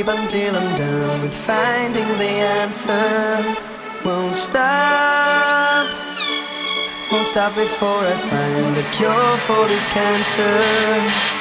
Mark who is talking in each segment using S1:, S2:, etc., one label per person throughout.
S1: Sleep until I'm done with finding the answer. Won't stop, won't stop before I find a cure for this cancer.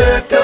S1: circle.